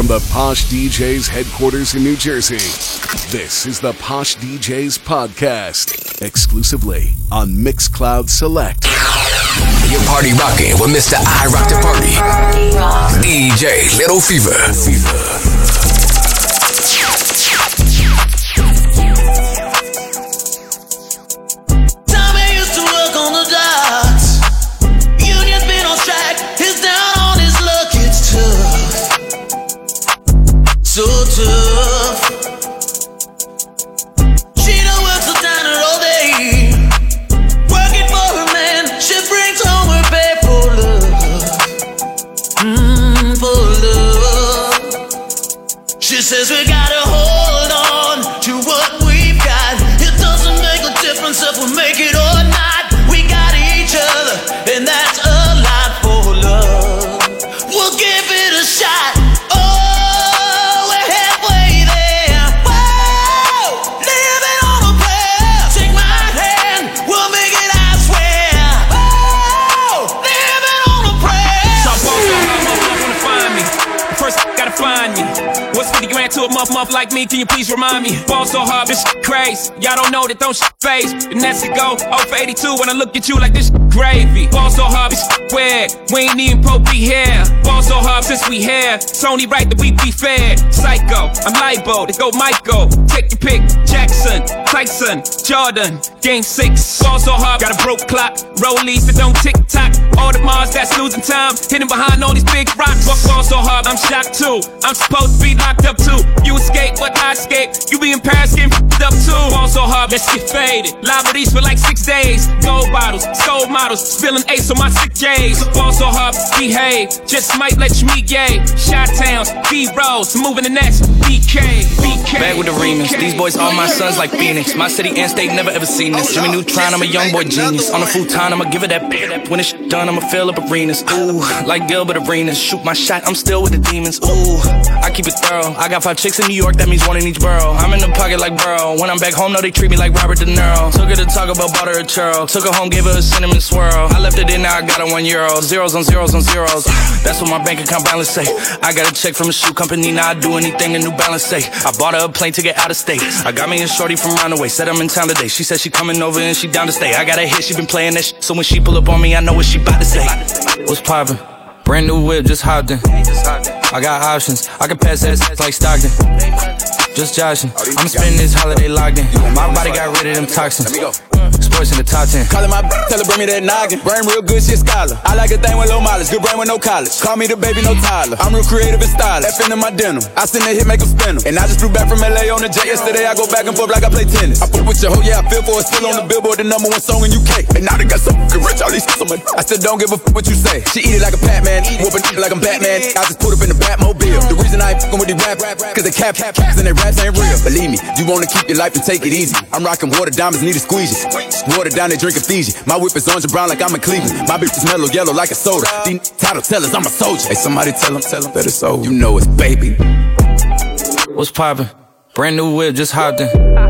from the Posh DJs headquarters in New Jersey. This is the Posh DJs podcast, exclusively on Mixcloud Select. Your party rocking with Mr. I Rock the Party. DJ Little Fever. Tommy like me? Can you please remind me? Ball so hard, this crazy. Y'all don't know that don't face. And that's to go 0 for 82 when I look at you like this gravy. Ball so hard, this weird. We ain't even be here. Ball so hard since we here. It's only right that we be fair. Psycho, I'm libo to go Michael. Take your pick. Jackson, Tyson, Jordan. Game six. Ball so hard, got a broke clock. Rollies that don't tick tock. All the Mars that's losing time. Hidden behind all these big rocks. Walk ball so hard, I'm shocked too. I'm supposed to be locked up too. You escape, but I escape. You be in Paris getting up too. Ball so hard, let's get faded. Live with these for like six days. Gold bottles, gold models. Spilling ace on my sick days. Ball so hard, behave. Just might let you meet gay. Shot towns, B rolls, moving the next. BK, BK. Back with the remix. These boys all my sons like Phoenix. My city and state never ever seen this. Jimmy Neutron, I'm a young boy genius. On the futon, I'ma give it that. When it's done, I'ma fill up arenas. Ooh, like Gilbert Arenas. Shoot my shot, I'm still with the demons. Ooh, I keep it thorough. I got five chicks in New York, that means one in each borough. I'm in the pocket like Burrow. When I'm back home, no, they treat me like Robert De Niro. Took her to talk about butter a churro. Took her home, gave her a cinnamon swirl. I left it in, now I got her one euro. Zeros on zeros on zeros. That's what my bank account balance say. I got a check from a shoe company, now I do anything a New Balance say. I bought her a plane ticket out of state. I got me a shorty from Roundaway, said I'm in town today. She said she coming over and she down to stay. I got a hit, she been playing that shit. So when she pull up on me, I know what she bout to say. What's poppin'? Brand new whip, just hopped in. I got options, I can pass that like Stockton. Just joshing. I'm spending this holiday locked in. My body got rid of them toxins. Mm, sports in the top 10. Calling my b- tell her bring me that noggin. Brain real good, she a scholar. I like a thing with low mileage, good brain with no college. Call me the baby, no Tyler. I'm real creative and stylish. F into my denim. I send a hit, make them spin 'em. And I just flew back from LA on the jet yesterday. I go back and forth like I play tennis. I fuck with your hoe, yeah, I feel for it. Still on the billboard, the number one song in UK. And now they got so fucking rich, all these so much. I still don't give a fuck what you say. She eat it like a Pac-Man, whooping like I'm Batman. I just put up in the Batmobile. The reason I ain't fucking with these rap, cause they cap, cap, and they raps ain't real. Believe me, you wanna keep your life and take it easy. I'm rocking water diamonds, need a squeegee. Water down, they drinking Fiji. My whip is orange and brown like I'm in Cleveland. My bitch is mellow yellow like a soda. These title tellers, I'm a soldier. Hey, somebody tell them, tell them that it's over. You know it's baby. What's poppin'? Brand new whip, just hopped in.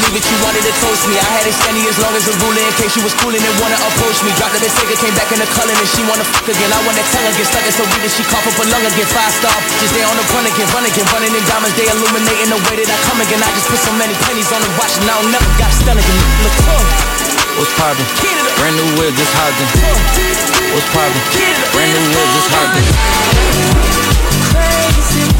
it. You wanted to toast me. I had it steady as long as a ruler in case you was cooling and wanna approach me. Dropped the Sega, came back in the color and she wanna fuck again. I want that tongue again, stuck it so weak that she cough up a lung again. Five star, just they on the run again, run again, running in diamonds. They illuminating the way that I come again. I just put so many pennies on the watch and I don't never got stunned again. Look, What's poppin'? Get. Brand new whip, just hopped in. What's poppin'? Get. Brand new whip, just hopped in. crazy.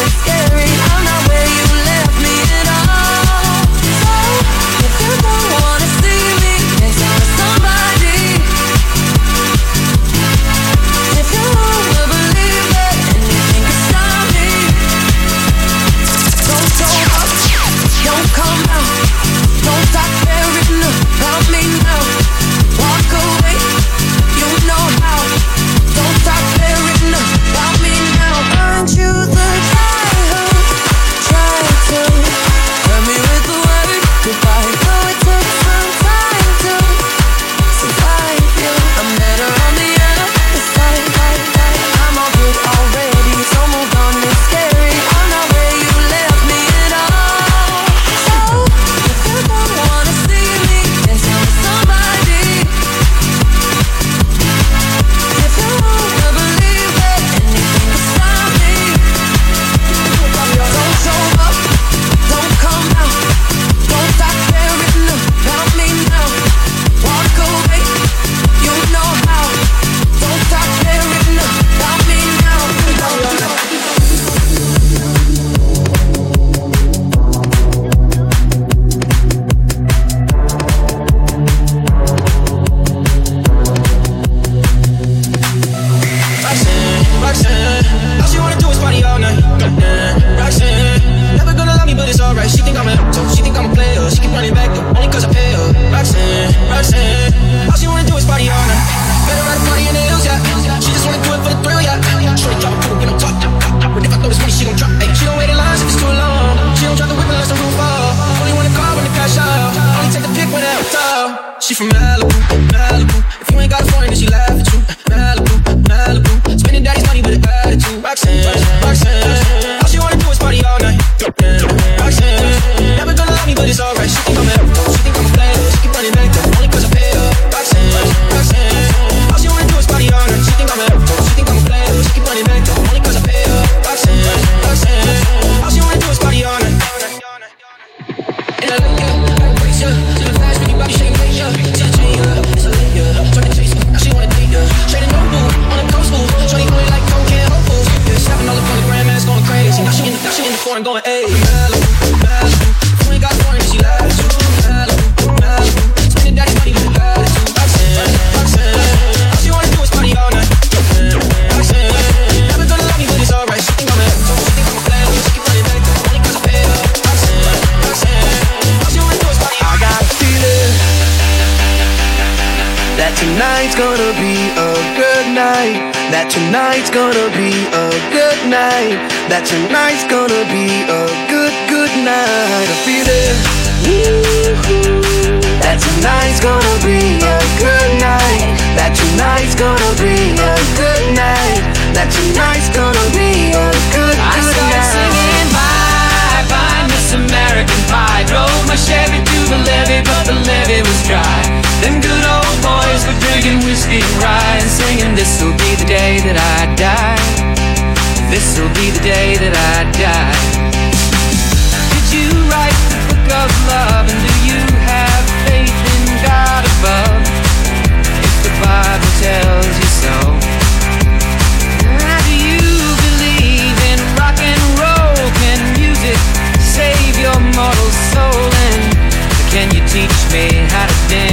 Scary. I'm not where you left this'll be the day that I die. Did you write the book of love and do you have faith in God above? If the Bible tells you so. Do you believe in rock and roll? Can music save your mortal soul? And can you teach me how to dance?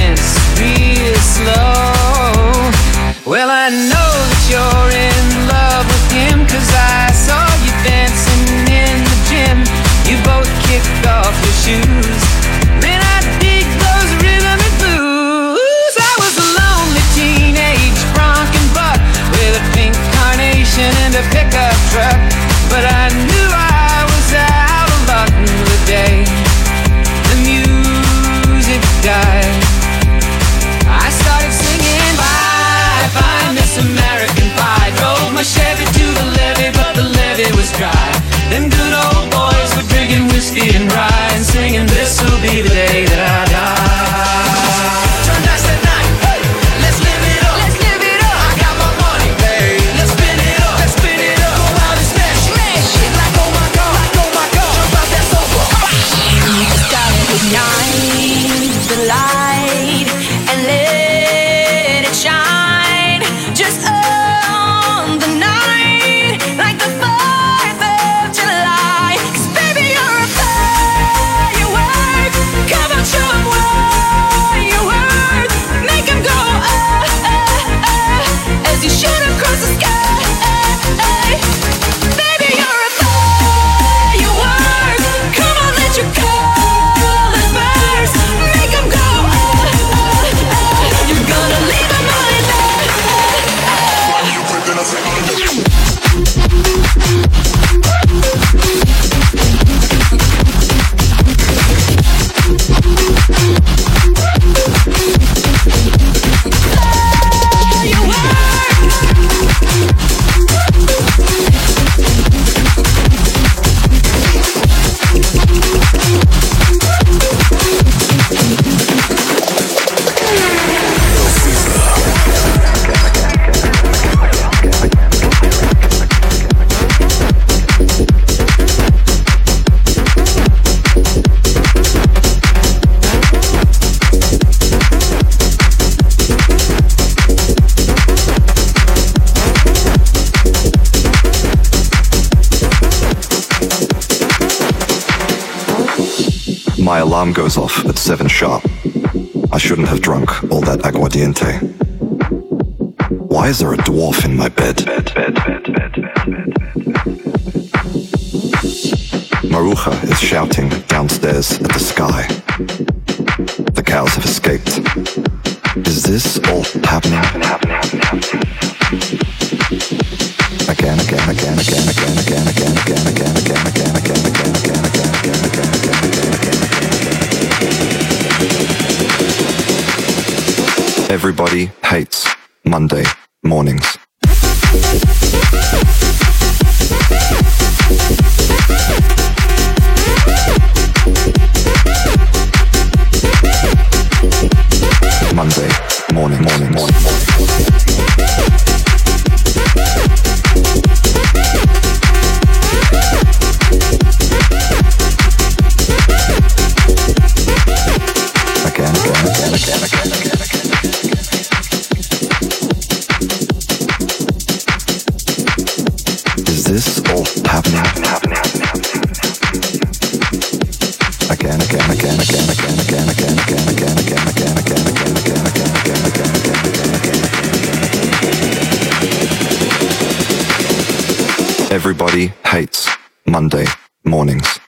was off at seven sharp. I shouldn't have drunk all that aguardiente. Why is there a dwarf in my bed? Maruja is shouting downstairs at the sky. The cows have escaped. Is this all happening? Again, again, again, again, again, again, again, again, again. Everybody hates Monday mornings. Everybody hates Monday mornings.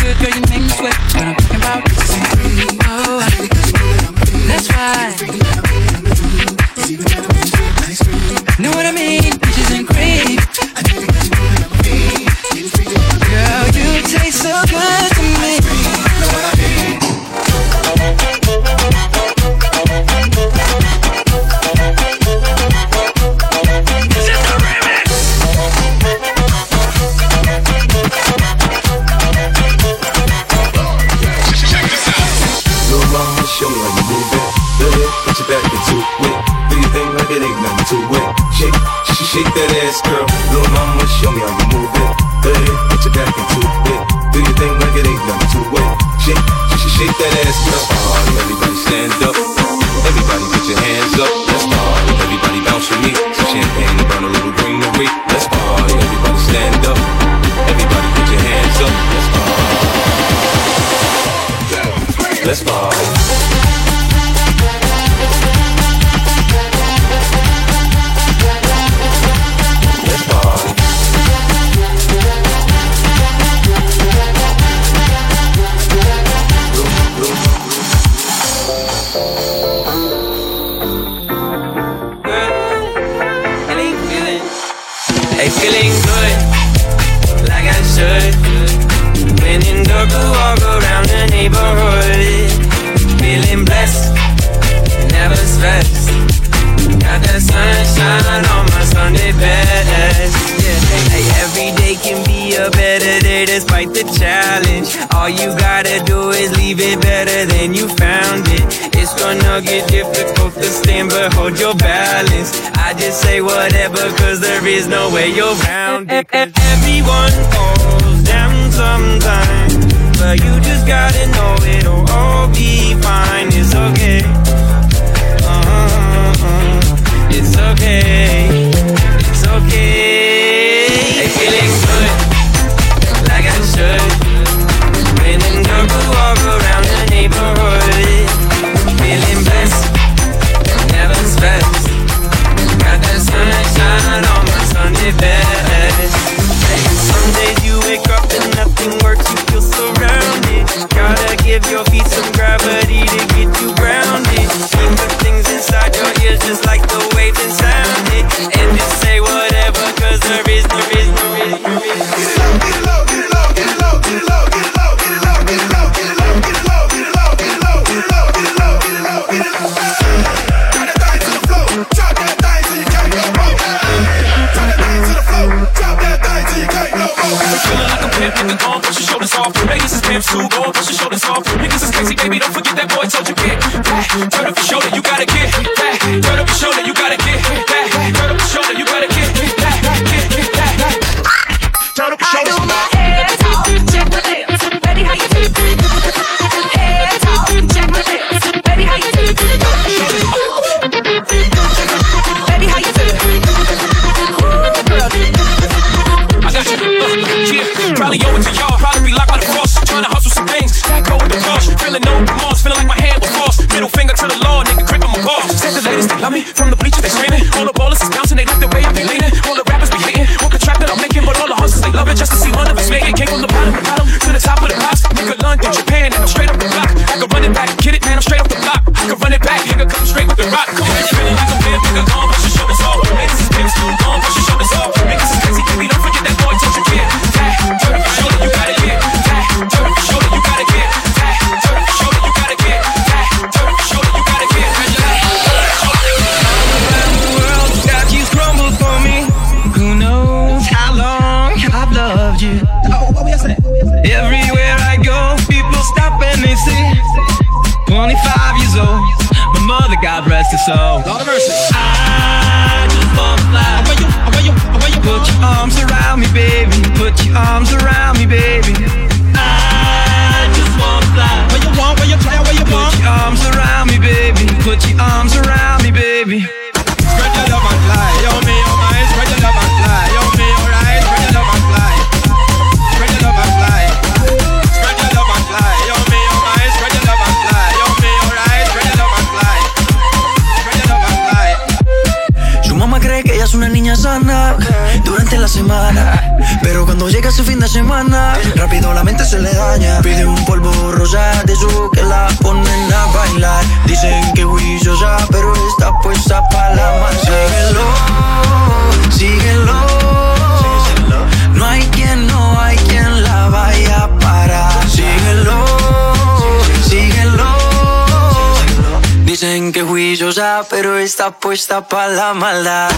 good, girl, you make me sweat. When I'm talking about that's right. Know what I mean? Peaches and cream. Girl, you taste so good to me. around. Arms around me, baby. I just. Where you want, where you try, where you want. Put your arms around me, baby. Put your arms around me, baby. Spread your love and fly. Yo, me, my, spread your love and fly. Yo, me, alright, spread your love and fly. Spread your love and fly. Spread your love and fly. Yo, me, my, spread your love and fly. Yo, me, alright, spread your love and fly. Spread your love and fly. Su mamá cree que ella es una niña sana durante la semana. Cuando llega su fin de semana, rápido la mente se le daña. Pide un polvo rosa de su que la ponen a bailar. Dicen que juiciosa, pero está puesta para la maldad. Síguelo, síguelo. No hay quien, no hay quien la vaya a parar. Síguelo, síguelo. Dicen que juiciosa, pero está puesta para la maldad.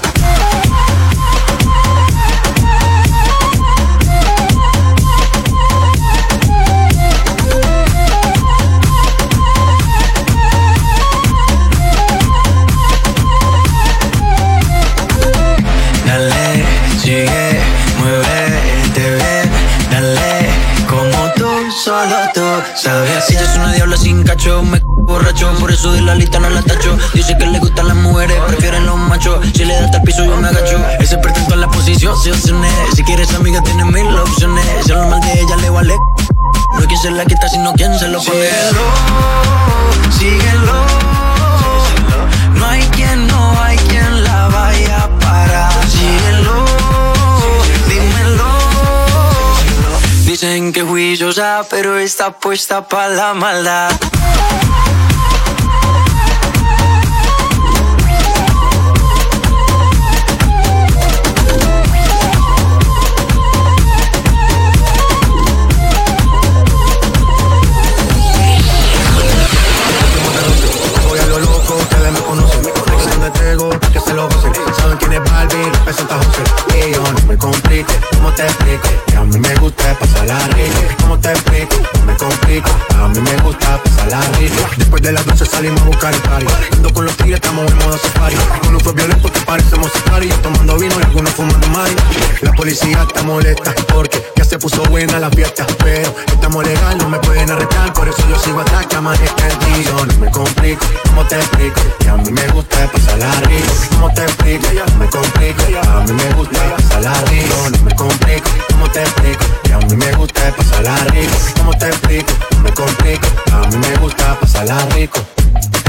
Ella es una diabla sin cacho, me borracho, por eso de la lista no la tacho. Dice que le gustan las mujeres, prefieren los machos. Si le da hasta el piso, yo me agacho. Ese pretento en la posición, se opciones. Si quieres amiga, tiene mil opciones. Si lo mal de ella le vale. No hay quien se la quita, sino quien se lo pone. Síguelo, síguelo. Que juiciosa, pero está puesta para la maldad. Salimos a buscar el party. Ando con los tigres, estamos en modo safari. Uno fue violento que parecemos safari. Tomando vino y algunos fumando mari. La policía está molesta porque ya se puso buena la fiesta. Pero estamos legal, no me pueden arrestar. Por eso yo sigo atrás que amanezca el día. No me complico, ¿cómo te explico? Que a mí me gusta pasarla rico. ¿Cómo te explico? No me complico, a mí me gusta pasarla rico. No me complico, ¿cómo te explico? Que a mí me gusta pasarla rico. ¿Cómo te explico? No me complico, a mí me gusta pasarla rico.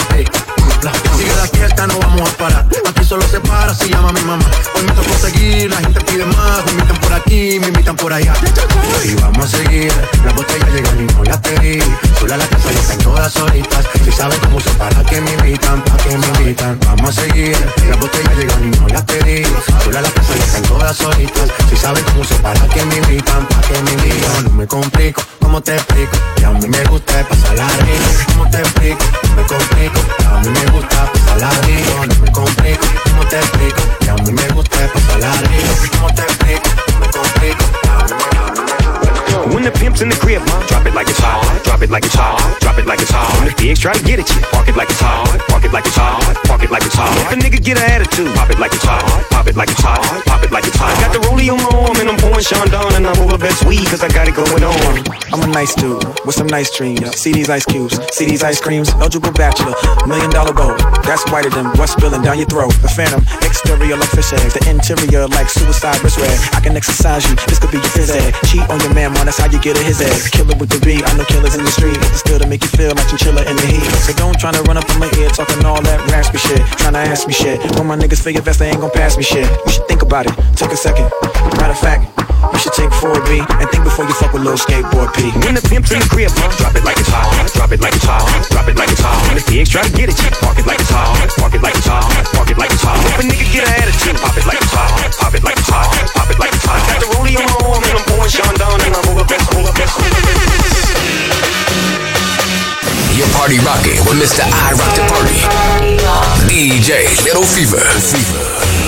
Sigue la fiesta, no vamos a parar. Aquí solo se para si llama mi mamá. Hoy me tocó seguir, la gente pide más. Me invitan por aquí, me invitan por allá. Y vamos a seguir, las botellas llegan y no las pedí. Sola la casa y están todas solitas. Si saben cómo se para que me invitan, pa' que me invitan. Vamos a seguir, las botellas llegan y no las pedí. Sola la casa y están todas solitas. Si saben cómo se para que me invitan, pa' que me invitan. No me complico, ¿cómo te explico? Que a mí me gusta pasarla rico. ¿Cómo te explico? No me complico, a mí me gusta pasarla rico. No me complico, ¿cómo te explico? Que a mí me gusta pasarla rico. ¿Cómo te explico? No me complico, When the pimp's in the crib, drop it like it's hot, drop it like it's hot, drop it like it's hot. When the pigs try to get at you, park it like it's hot, park it like it's hot, park it like it's hot. If a nigga get an attitude, pop it like it's hot, pop it like it's hot, pop it like it's hot. Got the rollie on my arm I'm Sean Don and I'm over best weed cause I got it going on. I'm a nice dude with some nice dreams. See these ice cubes, see these ice creams. Eligible bachelor, million dollar boat. That's whiter than what's spilling down your throat. The phantom, exterior like fish eggs, the interior like suicide wrist red. I can exercise you, this could be your ed. Cheat on your man, man, that's how you get a his ass. Killer with the B, I know killers in the street. Still to make you feel like chinchilla in the heat. So don't try to run up in my ear talking all that raspy shit. Trying to ask me shit. When my niggas figure vest, they ain't gon' pass me shit. You should think about it, take a second. Matter of fact, you should take 4B and think before you fuck with little skateboard P. When the pimp's in the crib, drop it like it's hot, drop it like it's hot, drop it like it's hot. When the pigs try to get at you, park it like it's hot, park it like it's hot, park it like it's hot. If a nigga get an attitude, pop it like it's hot, pop it like it's hot, pop it like it's hot. Got the rollie on my arm and I'm pouring Sean Don and I'm over best, over best. Your party rocking with Mr. I Rock the Party. DJ Little Fever. Fever.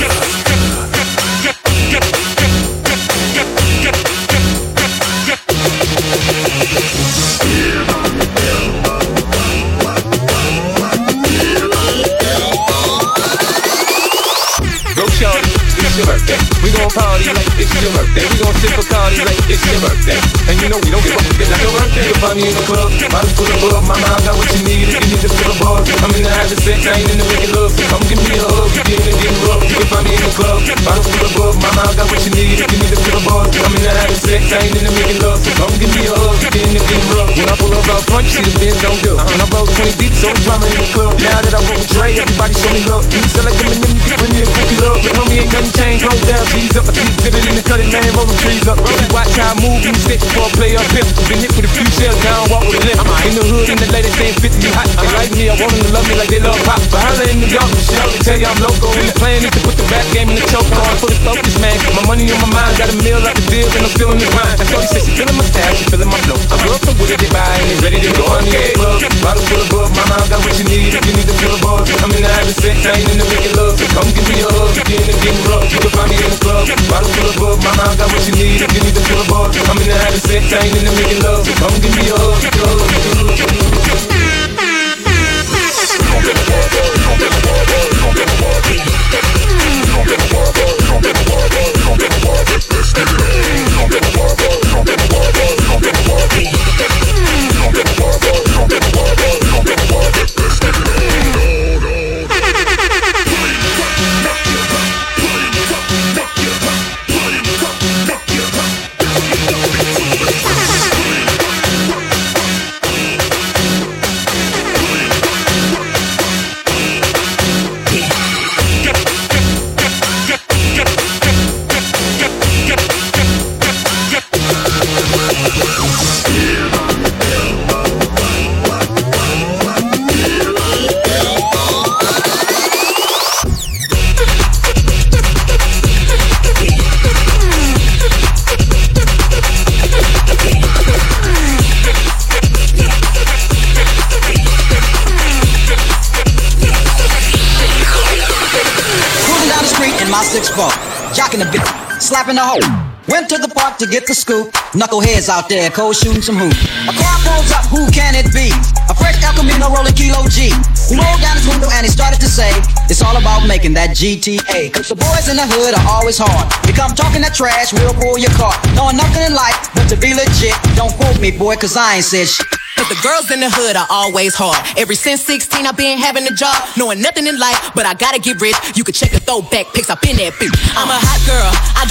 Yeah gon' party like it's your birthday. We gon' sip a party like it's your birthday. And you know we don't give up, it's like your birthday. You can find me in the club, bottle full of bug. Mama, I got what you need if you need to fill a bar. I'm in the having sex, I ain't in the making love. Come give me a hug, you get in and rough. You can find me in the club, bottle full of bug. Mama, I got what you need if you need to fill a bar. I'm in the having sex, I ain't in the making love. Come give me a hug, you get in and rough. When I pull up out front, you see the Benz don't do. And I roll 20 deep, so drama in the club. Now that I roll with Dre, everybody show me love. You sell like them, you get me a cookie love. But homie ain't nothing changed, roll down, G's up. I good in the cutting, man, rolling trees up. You watch how I move, you stick before I play up pimp. Been hit with a few shells, now I walk with a limp. In the hood, in the latest saying 50, you hot. They like me, I want them to love me like they love pop. But holla in New York, shit, tell you I'm local. And the plan is to put the rap game in the choke. I'm fully focused, man. My money on my mind, got a meal out the deal, and I'm feeling the grind. And Shorty said she feeling my style, she feeling my flow. I'm girl from Wooded, they buy, and they ready to go on the club. Bottle full of bug, my I got what you need if you need to fill a bar. I'm in the having sex, I ain't in the making love. So come give me a hug, you get in the get rough. You can find me in the club, bottle full of bug, my I got what you need if you need to fill a bar. I'm in the having sex, I ain't in the making love. Come give me a hug, Cruising slapping the hoe. Went to the park to get the scoop. Knuckleheads out there, cold shooting some hoop. A car pulls up, who can it be? A fresh El Camino rolling kilo G. He rolled down his window and he started to say, It's all about making that GTA. Cause the boys in the hood are always hard. You come talking that trash, we'll pull your car. Knowing nothing in life but to be legit. Don't quote me, boy, cause I ain't said shit. Cause the girls in the hood are always hard. Ever since 16, I've been having a job, knowing nothing in life, but I gotta get rich. You can check the throwback pics up in that bitch. I'm a hot girl, I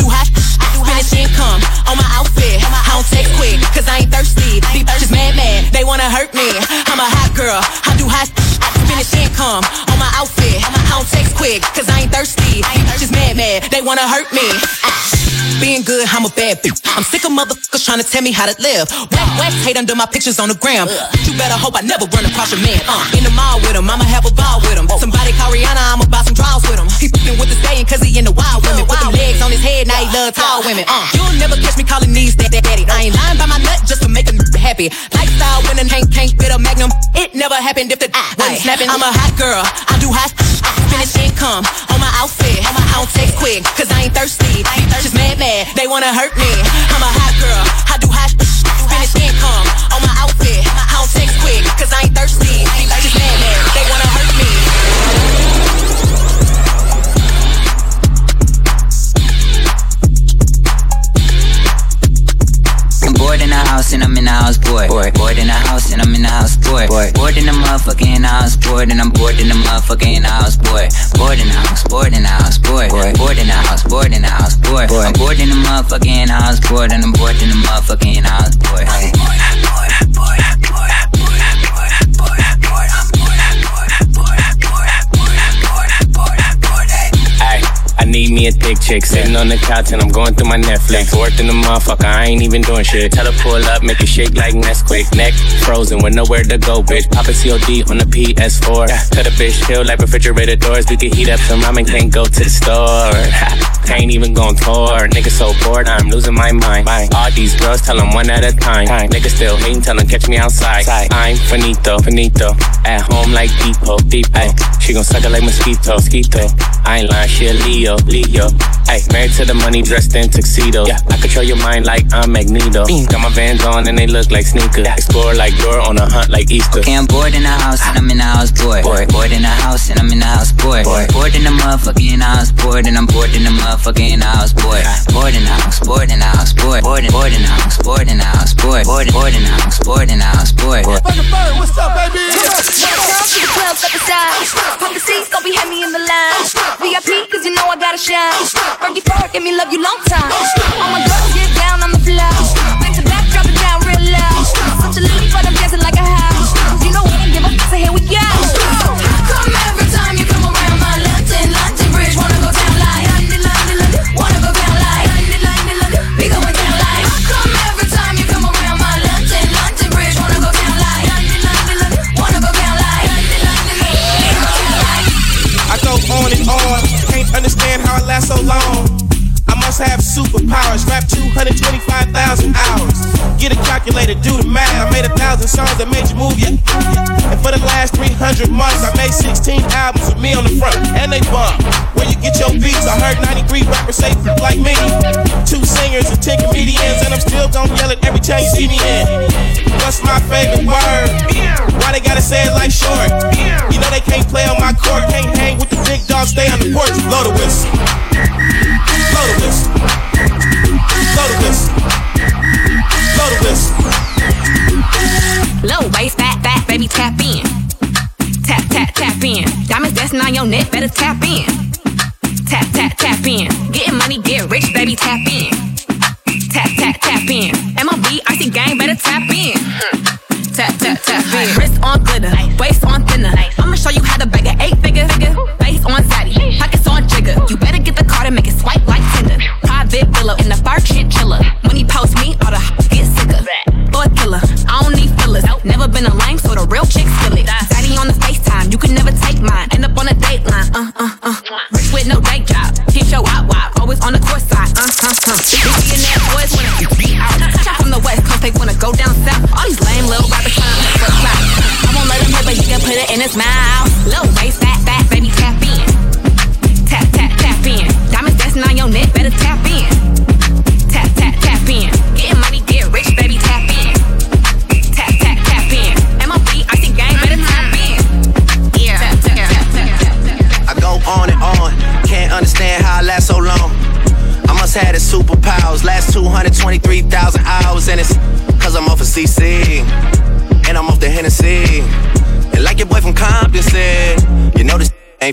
on my outfit. I don't text quick, cause I ain't thirsty. These bitches mad, mad, they wanna hurt me. I'm a hot girl, I do hot, I finish income on my outfit. I don't text quick, cause I ain't thirsty. These bitches mad, mad, they wanna hurt me. Ah. Being good, I'm a bad bitch. I'm sick of motherfuckers trying to tell me how to live. Whack, whack, hate under my pictures on the gram. You better hope I never run across your man. Uh, in the mall with him, I'ma have a ball with him. Somebody call Rihanna, I'ma buy some draws with him. He fucking with the stallion cause he in the wild women. With them legs on his head, now he love tall women. Uh, you'll never catch me calling these that daddy. I ain't lying by my nut just to make a happy. Lifestyle winning, Hank can't fit a magnum. It never happened if the wasn't snapping. I'm a hot girl, I do hot. I finish income on my outfit. I don't text quick, cause I ain't thirsty. These bitches mad, mad, they wanna hurt me. I'm a hot girl, I do hot. Finish income on my outfit. I don't text quick, cause I ain't thirsty. These bitches mad, mad, house and I'm in the house bored. Bored, bored in the house and I'm in the house bored. Bored, bored in the motherfucker in the house bored and I'm bored in the motherfucker in the house bored. Bored in the house, bored in the house bored. Bored, in the house, bored in the house bored. I'm bored in the motherfucker in the house bored and I'm bored in the motherfucker in the house bored. Need me a thick chick sitting on the couch and I'm going through my Netflix. Working the motherfucker, I ain't even doing shit. Tell her pull up, make it shake like Nesquik. Neck frozen with nowhere to go, bitch. Pop a COD on the PS4. Tell the bitch chill like refrigerator doors. We can heat up some ramen, can't go to the store. Ain't even gon' tour. Nigga so bored, I'm losing my mind. All these girls tell them one at a time. Nigga still hating, tell them catch me outside. I'm finito, finito. At home like Depot, Depot. She gon' suck it like mosquito, mosquito. I ain't lying, she a Leo, Leo. Ay, married to the money, dressed in tuxedo. Yeah, I control your mind like I'm Magneto. Got my Vans on and they look like sneakers. Explore like Dora on a hunt like Easter. Okay, I'm bored in the house and I'm in the house bored. Bored, bored in the house and I'm in the house bored. Bored, bored in the motherfucking house bored and I'm bored in the motherfucking house bored. Bored in the house, bored in the house bored. Bored, in- bored in the house, bored in the house bored. Bored, bored in the house, bored in the house bored. Fucking bird, what's up, baby? Come to the club, step aside. Pump the seats, don't be heavy in the line. VIP, cause you know I gotta shine. Fergie Ferg, give me love you long time. All my girls get down on the floor. Back to back, drop it down real low. Such a lily, but I'm dancing like a house. Cause you know we don't give a fuck, so here we go. How have superpowers, rap 225,000 hours. Get a calculator, do the math. I made a thousand songs that made you move, yeah. And for the last 300 months, I made 16 albums with me on the front, and they bump. Where you get your beats? I heard 93 rappers say like me. Two singers and 10 comedians, and I'm still gonna yell it every time you see me in. What's my favorite word? Why they gotta say it like short? You know they can't play on my court, can't hang with the big dogs, stay on the porch, blow the whistle. Low waist, fat, fat, baby, tap in. Tap, tap, tap in. Diamonds dancing on your neck, better tap in. Tap, tap, tap in. Getting money, get rich, baby, tap in. Tap, tap, tap in. MLB, icy gang, better tap in. Tap, tap, tap in. Wrist on glitter, waist on thinner. I'ma show you how to Never been a lame,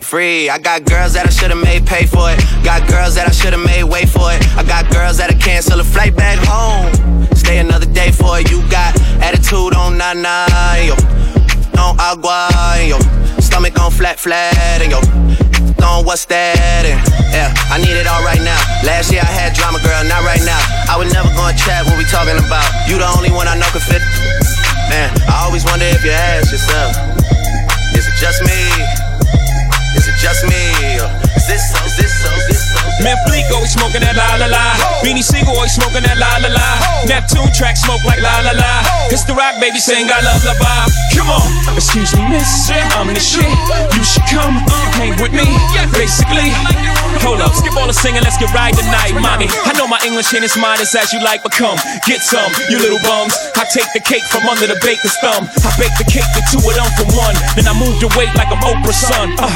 free. I got girls that I should've made pay for it. Got girls that I should've made wait for it. I got girls that I cancel a flight back home. Stay another day for it. You got attitude on nana, yo. On agua, yo. Stomach on flat, flat, and yo. On what's that? And yeah, I need it all right now. Last year I had drama, girl, not right now. I would never gonna chat what we talking about. You the only one I know can fit. Man, I always wonder if you ask yourself, is it just me? Just me? This so, this so, this so? Man, Bleak always smoking that la la la. Beanie Siegel always smoking that la la la. Neptune track smoke like la la la. It's the rock baby sing I love la vibe. Come on, excuse me, miss. I'm the shit. You should come hang with me. Basically, hold up, skip all the singing, let's get right tonight, mommy. I know my English ain't as modest as you like, but come get some, you little bums. I take the cake from under the baker's thumb. I bake the cake with two of them for one. Then I move the weight like I'm Oprah's son. Uh,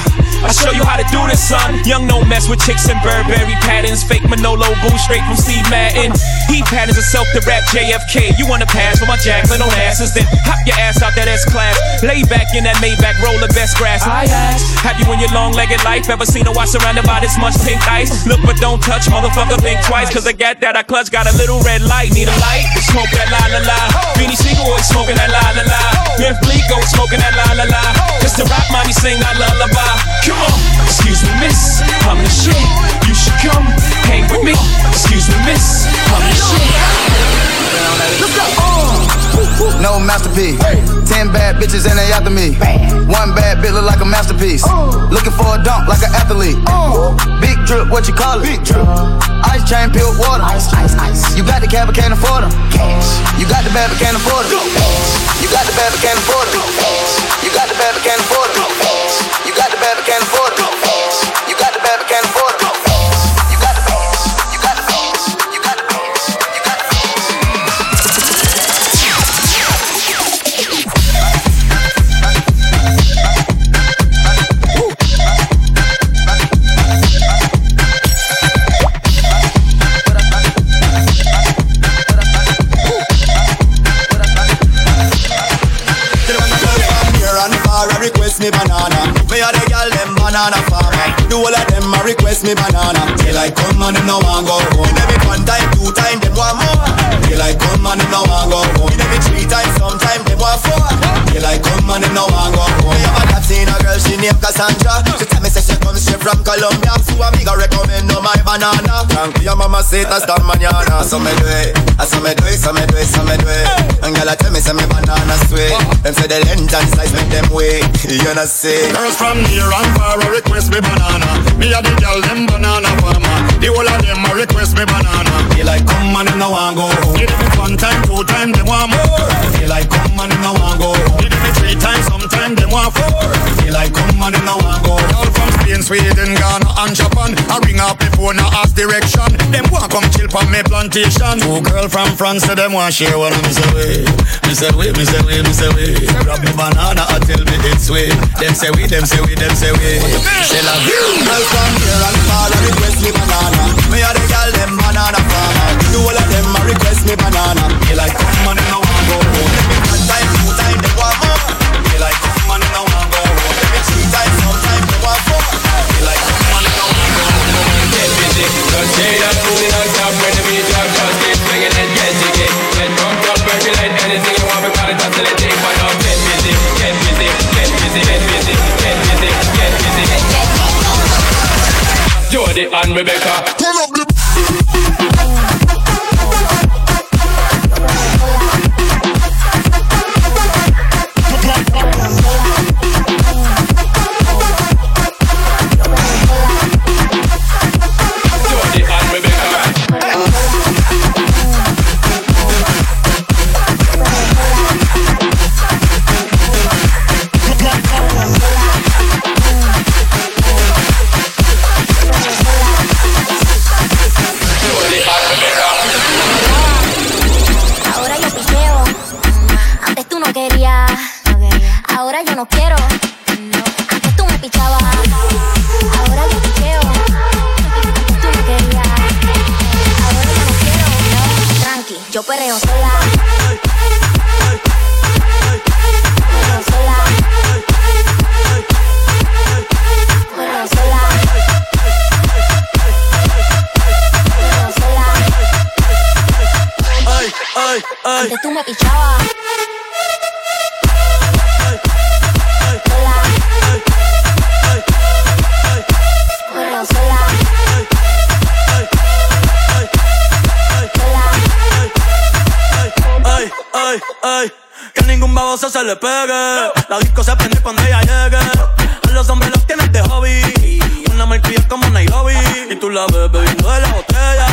I show you how to do this, son. Young no mess with chicks and Burberry patterns. Fake Manolo boo straight from Steve Madden. He patterns himself to rap JFK. You wanna pass for my Jacqueline on asses? Then hop your ass out that S class. Lay back in that Maybach, roll the best grass. I ask, have you in your long legged life ever seen a watch surrounded by this much pink ice? Look but don't touch, motherfucker, think twice. Cause I got that, I clutch, got a little red light. Need a light to smoke that la la la. Beanie Siegel always smoking that la la la. Biff Bleak always smoking that la la la. Cause the rock mommy sing that lullaby. Come on, excuse me, miss. I'm the shit. You should come hang with me. Excuse me, miss. I'm the shit. Let's go. No masterpiece. Hey. Ten bad bitches and they after me. One bad bitch look like a masterpiece. Looking for a dunk like an athlete. Big drip, what you call it? Big drip. Ice chain, peeled water. Ice, ice, ice. You got the cab, but can't afford them. Cash. You got the bad, but can't afford them. You got the bad, but can't afford them. You got the bad, but can't afford them. You got the bad, but can't afford it. You got the bad, but can't afford it. Banana farmer. Do all of them a request me banana. Till I come and them no want go home. Me one time, two time, them want more. Till I come and them no want go home. Me three times, sometime them want four. Till I come and them no want go home. Me have a cat a girl, she named Cassandra. She say she come straight from Colombia. So a me go recommend no my banana. You, mama say that's the mañana. Ah, so me do it, so me do it, so me do it, so me do it. And girl I tell me say me banana sweet. Them say the length and size make them wait. You know say. Girls from near and far a request me banana. Me a the girl them banana farmer. The whole of them a request me banana. Feel like come and them no want go. Give me one time, two time, them want more. Feel like come and them no want go. Give me three times, sometime them want four. Feel like come and them no Sweden, Ghana and Japan. I ring up me phone, I ask direction. Them want come chill from me plantation. Two girl from France, say them want share one. Me say wait, me say wait, me say wait, me say wait. Grab me banana and tell me it's sweet. Them say we, them say we, them say we. Say la vie. Girl from here and far a request me banana. Me a the girl them banana farmer. Do all of them a request me banana. Feel like come and them no want go home. Me one time, two time, they want more. Feel like come and them no want Non-stop when the beat drop, just get jiggy. Get drunk, up, anything you want, one up. Get busy, get busy, get busy, get busy, get busy, get busy. Jody and Rebecca. Pull up se le pegue. La disco se prende cuando ella llegue. A los hombres los tienes de hobby. Una marquilla como Nairobi. Y tú la ves bebiendo de la botella.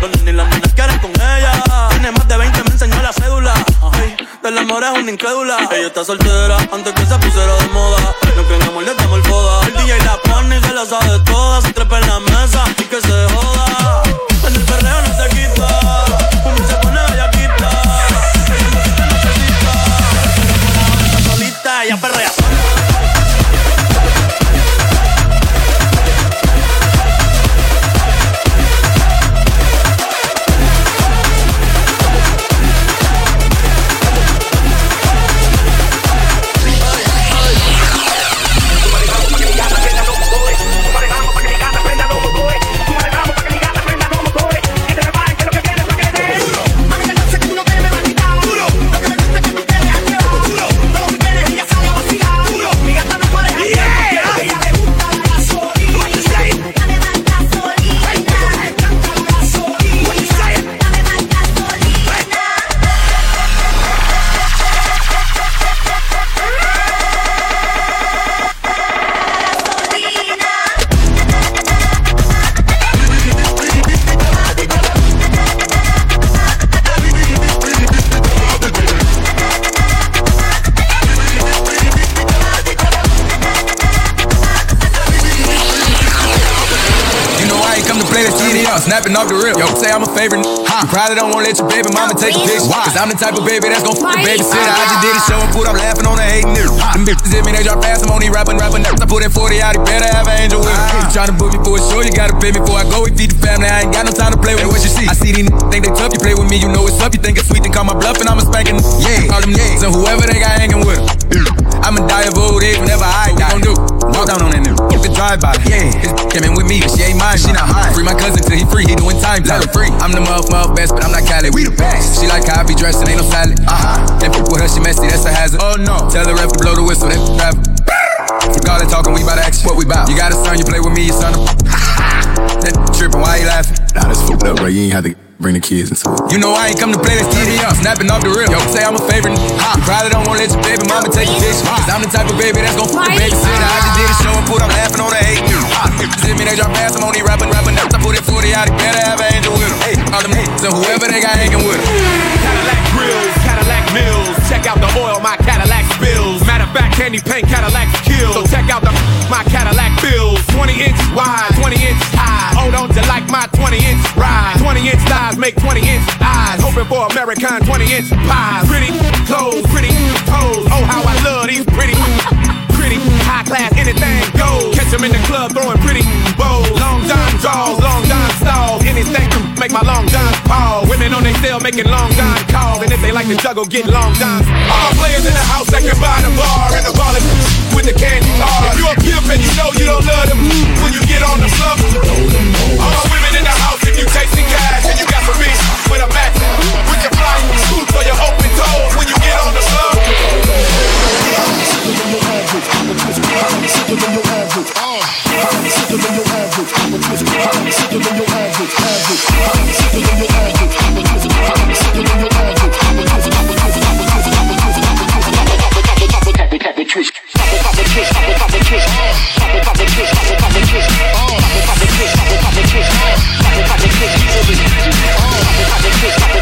Los nenes y las nenas quieren con ella. Tiene más de 20, me enseñó la cédula. Ay, del amor es una incrédula. Ella está soltera antes que se pusiera de moda. No creen amor, le damos el foda. El DJ la pone y se la sabe toda. Se trepa en la mesa y que se joda. En el perreo no se snapping off the rip. Yo, say I'm a favorite. You probably don't wanna let your baby mama take a picture. Why? Cause I'm the type of baby that's gon' fuck the babysitter. I just did a show and put up laughing on the hating niggas. Them bitches hit me, they drop fast, I'm only rapping, rapping. I put that 40 out, he better have an angel with him. You tryna book me for a show, you gotta pay me before I go. We feed the family, I ain't got no time to play with. Hey, what you see? I see these niggas think they tough, you play with me, you know it's up. You think it's sweet, then call my bluff and I'm a spanking. Yeah, call them niggas and whoever they got hanging with. I'ma die of old age whenever I die. You gon' do? Walk down on that nigga. You could drive by. Yeah, his came in with me, but she ain't mine. She not high. Free my cousin till he free. He doing time. Tell her free. I'm the muff, muff best, but I'm not Cali. We the best. She like how I be dressed and ain't no salad. Uh huh. Can't fuck with her, she messy. That's a hazard. Oh no. Tell the ref to blow the whistle. That travel. It talking, we bout action. What we bout? You got a son, you play with me, your son. that tripping, why you laughing? Nah, that's fucked up, bro. You ain't have to bring the kids into it. You know I ain't come to play, let's get up. Snapping off the rip. Yo, say I'm a favorite. Ha. You probably don't wanna let your baby mama take a picture. Cause I'm the type of baby that's gon' fuck the babysitter. I just did a show and put up laughing on the hate. Ha. See me, they drop ass, I'm only rapping, rapping. I put it 40 out, he better have an angel with him. Hey, all them haters and whoever they got hanging with him. Cadillac grills, Cadillac mills. Check out the oil my Cadillac fact, candy paint Cadillac kill. So check out the my Cadillac bills. 20 inch wide, 20 inch high. Oh, don't you like my 20 inch ride? 20 inch thighs make 20 inch eyes. Hoping for American 20 inch pies. Pretty clothes, pretty toes. Oh, how I love these pretty high class. Anything goes. Catch 'em in the club throwing pretty bows. Long John draws, long John stalls. Anything to make my long John pause. Women on they cell making long John calls. And if they like to juggle, get long Johns. All players in the house that can buy the bar and the ballin' with the candy bar. If you a pimp and you know you don't love them when you get on the floor. All women in the house if you chasing cash and you got some bitch with a match. With your flying suits or your open toes when you get on the floor average. I'm a twist. I'm sicker than your average. I'm sicker than your average. I'm a twist. I'm sicker than your average. Average. I'm sicker than your average. I'm a twist. I'm sicker than your average. I'm a twist. I'm a twist. I'm a twist. I'm a twist. I'm a twist. Pop a twist, pop a pop a twist, pop a pop a twist, pop a pop a twist, pop a pop a twist, pop a pop a twist, pop a pop a twist, pop a pop a twist, pop a pop a twist, pop a pop a twist, pop a pop a twist,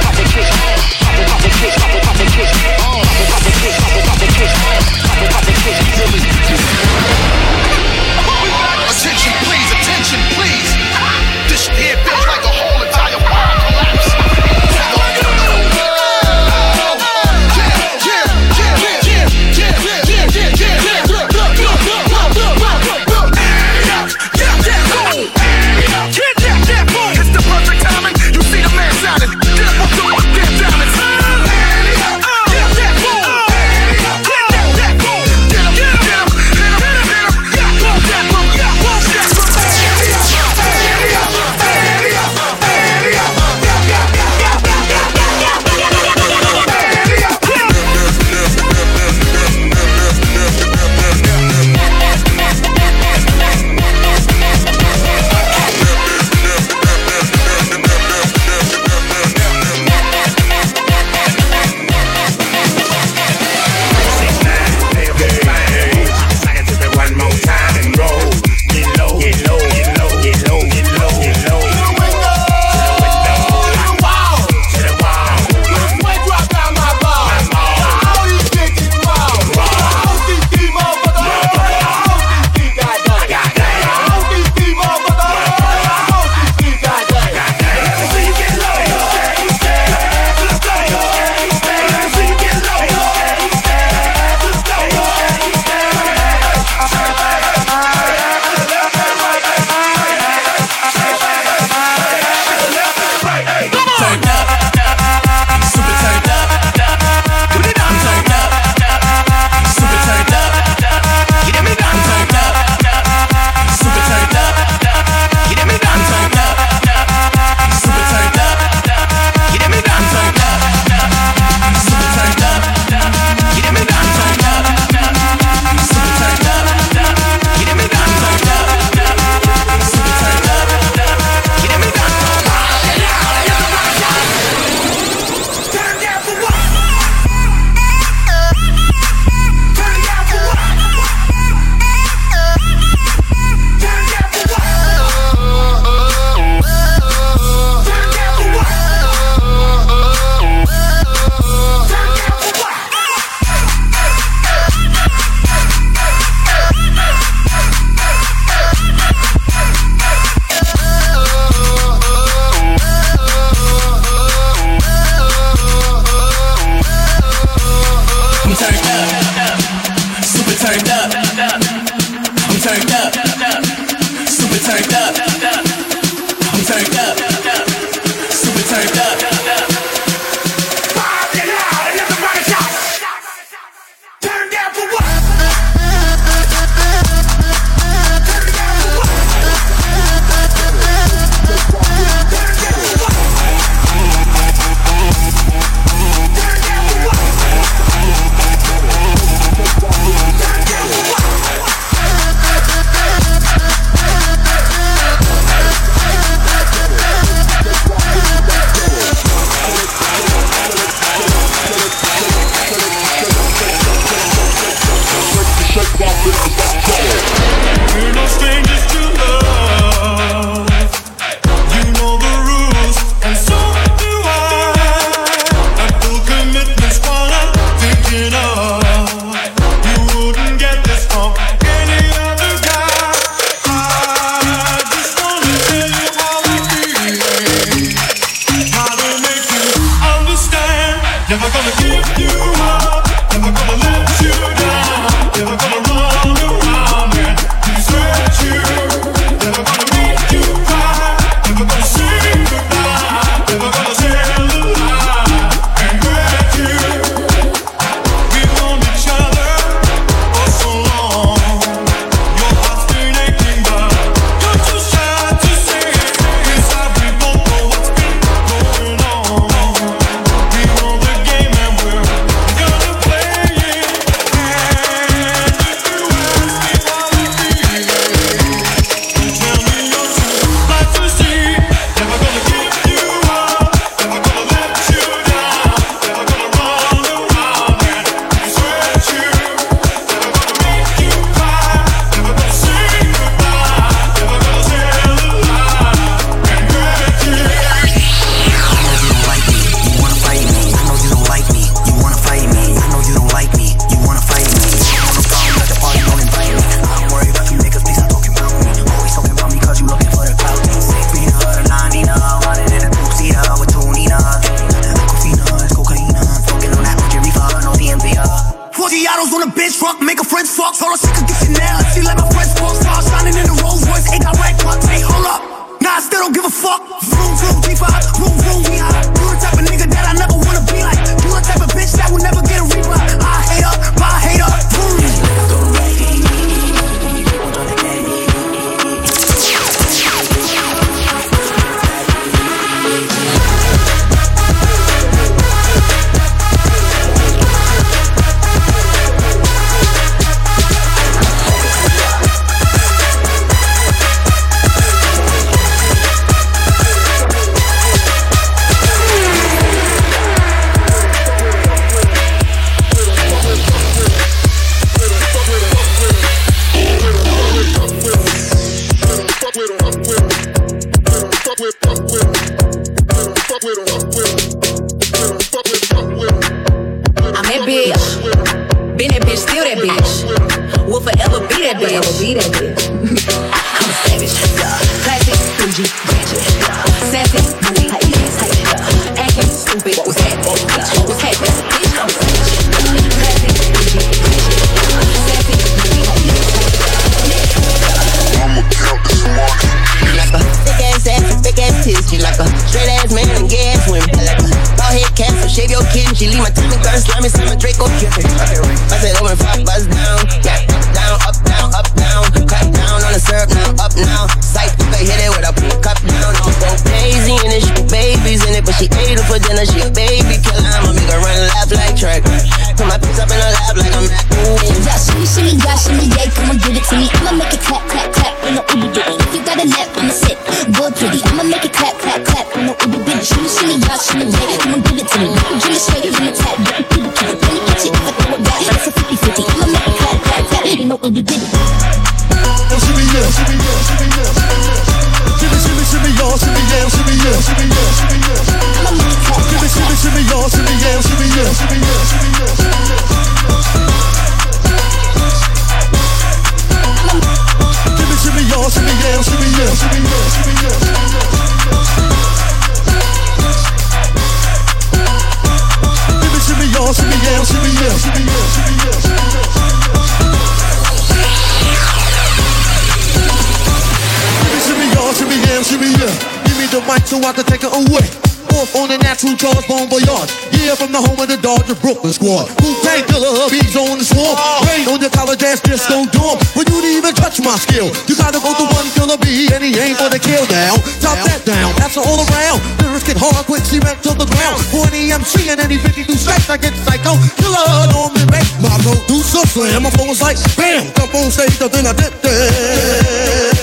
skill. You gotta go to one killer bee, and he ain't gonna kill now. Drop that down, that's all around. Lyrics get hard, quick, she went to the ground. 40 MC and any 52 strikes, I get psycho. Killer, don't be bank. My producer slam, my phone was like, bam. Come on, say the thing I did there.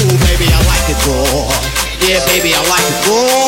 Oh baby, I like it raw. Yeah, baby, I like it raw.